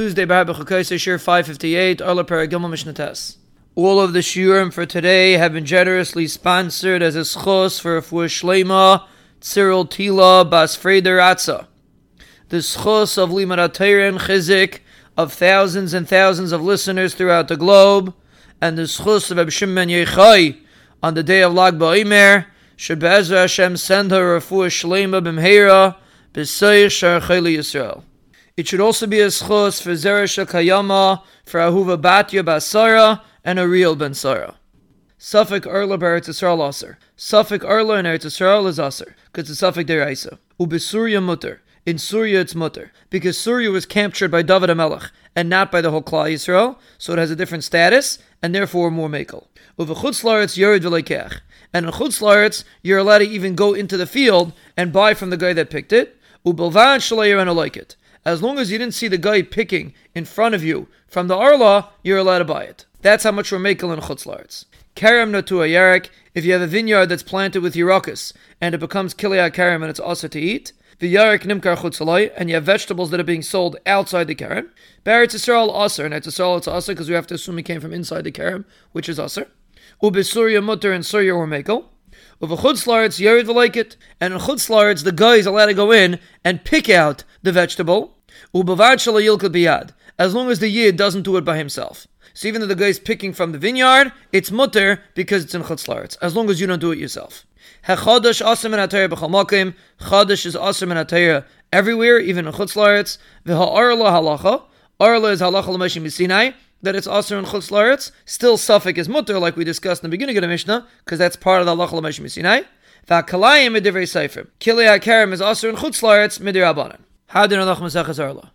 Tuesday, Shir 558, Arla Paragilma Mishnates. All of the shiurim for today have been generously sponsored as a schos for Fuhr Shlema, Cyril Tila, Bas Freder Atza. The schos of Limad Chizik of thousands and thousands of listeners throughout the globe, and the schos of Abshimman Yechai on the day of Lag BaOmer, should Be'ezra Hashem send her a Fuhr Shlema B'mheira, B'sayir Shar Yisrael. It should also be a schos for Zeresh Kayama, for Ahuva Batya Basara, and Ariel Ben Sarah. Safek Erla Beretz Yisrael Aser. Safek Erla in Eretz Yisrael is Aser, because it's Safek Deraisa. Ubesurya Mutter. In Surya it's Mutter, because Surya was captured by David HaMelech, and not by the whole Klal Yisrael, so it has a different status, and therefore more makel. Uve Chutzlaretz Yerid V'leikech. And in Chutzlaretz, you're allowed to even go into the field and buy from the guy that picked it. Ubelvan Shalayer and it. As long as you didn't see the guy picking in front of you from the Arla, you're allowed to buy it. That's how much we're making in Chutzlaretz. Kerem Natu Yarik, if you have a vineyard that's planted with Yerakas and it becomes Kiliyah Kerem and it's also to eat, the Yarik Nimkar Chutzalai, and you have vegetables that are being sold outside the Kerem. Baritz Yisrael Aser, and it's Yisrael it's Aser because we have to assume it came from inside the Kerem, which is Aser. Ubesurya Mutter and Surya or With a chutzlaritz, Yerid will like it, and in chutzlaritz, the guy is allowed to go in and pick out the vegetable. Ubavad shalayilka biyad, as long as the yid doesn't do it by himself. So even though the guy is picking from the vineyard, it's mutter because it's in chutzlaritz, as long as you don't do it yourself. Hechadash asim and atayah b'chamakim. Chadash is asim and atayah everywhere, even in chutzlaritz. V'ha'arla halacha. Arla is halacha l'meshim b'sinai that it's aser in chutz laretz, still suffix is mutter, like we discussed in the beginning of the Mishnah, because that's part of the halacha l'meshim b'sinai. V'akalayim medivrei seifrim. Kilei ha'kerem is aser in chutz laretz midir abanan. How did Anach Masechas Arla?